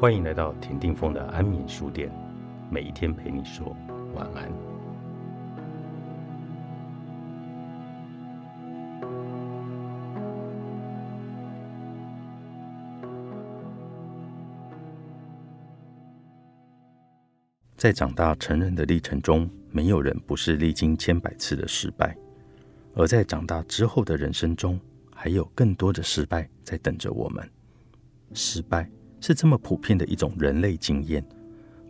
欢迎来到田定峰的安眠书店，每一天陪你说晚安。在长大成人的历程中，没有人不是历经千百次的失败，而在长大之后的人生中，还有更多的失败在等着我们。失败是这么普遍的一种人类经验，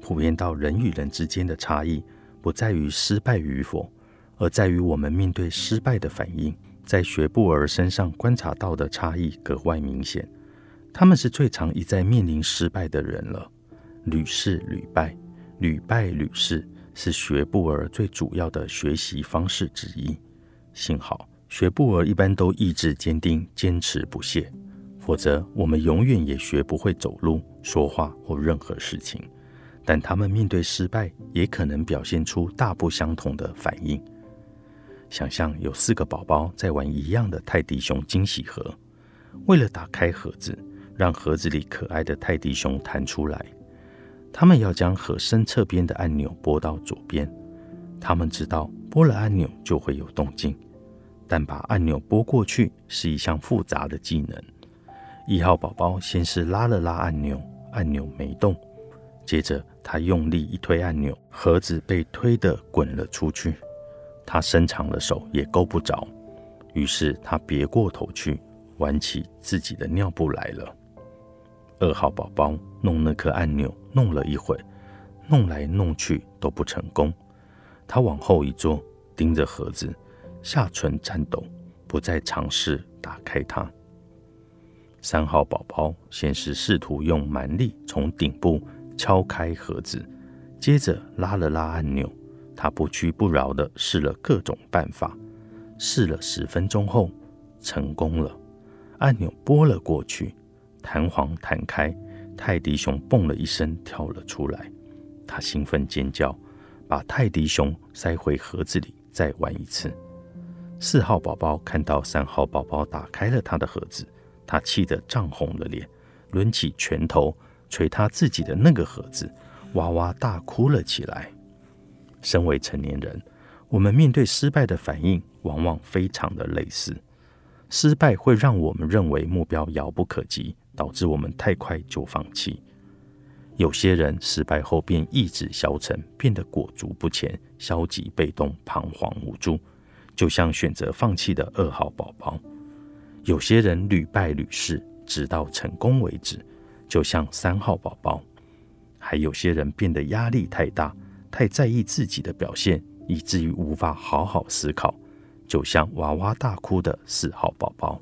普遍到人与人之间的差异不在于失败与否，而在于我们面对失败的反应。在学步儿身上观察到的差异格外明显，他们是最常一再面临失败的人了，屡试屡败。屡败屡试是学步儿最主要的学习方式之一。幸好学步儿一般都意志坚定，坚持不懈，否则我们永远也学不会走路、说话或任何事情。但他们面对失败，也可能表现出大不相同的反应。想象有四个宝宝在玩一样的泰迪熊惊喜盒，为了打开盒子，让盒子里可爱的泰迪熊弹出来。他们要将盒身侧边的按钮拨到左边。他们知道拨了按钮就会有动静，但把按钮拨过去是一项复杂的技能。一号宝宝先是拉了拉按钮，按钮没动。接着他用力一推按钮，盒子被推得滚了出去。他伸长了手也够不着，于是他别过头去玩起自己的尿布来了。二号宝宝弄那颗按钮弄了一会，弄来弄去都不成功。他往后一坐，盯着盒子，下唇颤抖，不再尝试打开它。三号宝宝先是试图用蛮力从顶部敲开盒子，接着拉了拉按钮。他不屈不挠地试了各种办法，试了十分钟后，成功了，按钮拨了过去。弹簧弹开，泰迪熊蹦了一声跳了出来。他兴奋尖叫，把泰迪熊塞回盒子里，再玩一次。四号宝宝看到三号宝宝打开了他的盒子，他气得涨红了脸，抡起拳头捶他自己的那个盒子，哇哇大哭了起来。身为成年人，我们面对失败的反应往往非常的类似。失败会让我们认为目标遥不可及。导致我们太快就放弃。有些人失败后便意志消沉，变得裹足不前、消极被动、彷徨无助，就像选择放弃的二号宝宝。有些人屡败屡试，直到成功为止，就像三号宝宝。还有些人变得压力太大，太在意自己的表现，以至于无法好好思考，就像哇哇大哭的四号宝宝。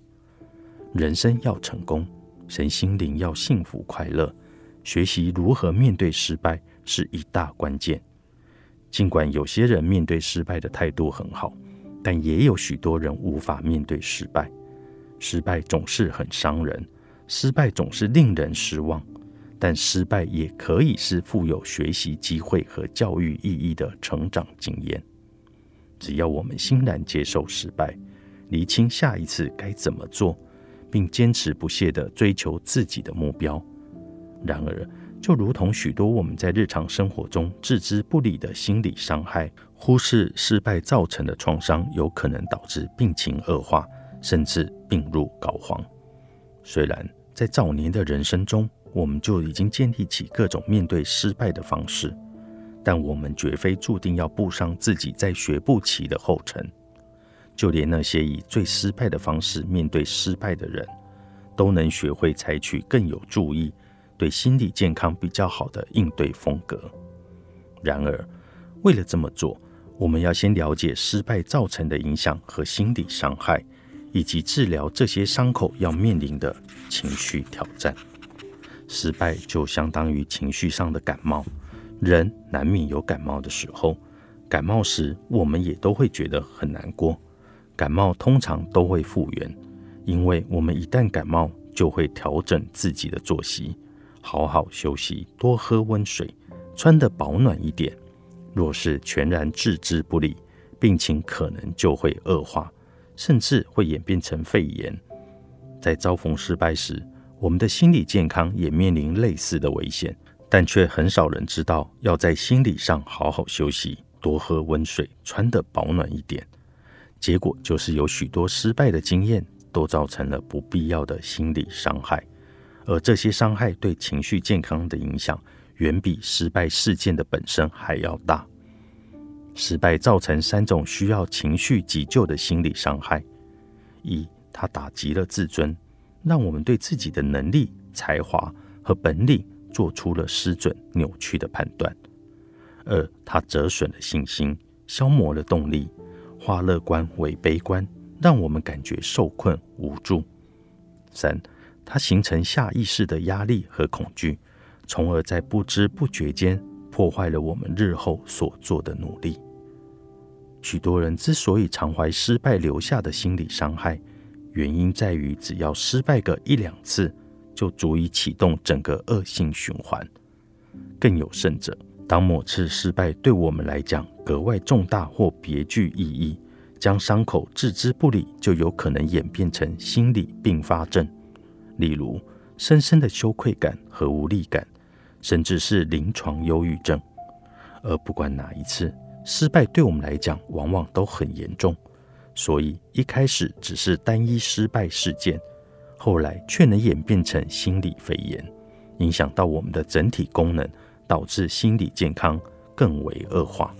人生要成功。身心灵要幸福快乐，学习如何面对失败是一大关键。尽管有些人面对失败的态度很好，但也有许多人无法面对失败。失败总是很伤人，失败总是令人失望，但失败也可以是富有学习机会和教育意义的成长经验。只要我们欣然接受失败，厘清下一次该怎么做。并坚持不懈地追求自己的目标。然而，就如同许多我们在日常生活中置之不理的心理伤害，忽视失败造成的创伤，有可能导致病情恶化，甚至病入膏肓。虽然在早年的人生中，我们就已经建立起各种面对失败的方式，但我们绝非注定要步上自己在学步期的后尘。就连那些以最失败的方式面对失败的人，都能学会采取更有注意、对心理健康比较好的应对风格。然而，为了这么做，我们要先了解失败造成的影响和心理伤害，以及治疗这些伤口要面临的情绪挑战。失败就相当于情绪上的感冒，人难免有感冒的时候。感冒时，我们也都会觉得很难过。感冒通常都会复原，因为我们一旦感冒，就会调整自己的作息，好好休息，多喝温水，穿得保暖一点。若是全然置之不理，病情可能就会恶化，甚至会演变成肺炎。在遭逢失败时，我们的心理健康也面临类似的危险，但却很少人知道要在心理上好好休息，多喝温水，穿得保暖一点。结果就是有许多失败的经验，都造成了不必要的心理伤害，而这些伤害对情绪健康的影响，远比失败事件的本身还要大。失败造成三种需要情绪急救的心理伤害：一，它打击了自尊，让我们对自己的能力、才华和本领做出了失准、扭曲的判断；二，它折损了信心，消磨了动力。化乐观为悲观，让我们感觉受困无助。三，它形成下意识的压力和恐惧，从而在不知不觉间破坏了我们日后所做的努力。许多人之所以常怀失败留下的心理伤害，原因在于只要失败个一两次，就足以启动整个恶性循环。更有甚者，当某次失败对我们来讲格外重大或别具意义，将伤口置之不理，就有可能演变成心理并发症，例如深深的羞愧感和无力感，甚至是临床忧郁症。而不管哪一次失败对我们来讲，往往都很严重，所以一开始只是单一失败事件，后来却能演变成心理肺炎，影响到我们的整体功能。导致心理健康更为恶化。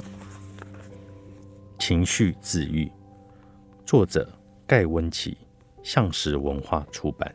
情绪自愈，作者盖温奇，向实文化出版。